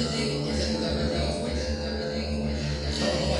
everything, everything, everything.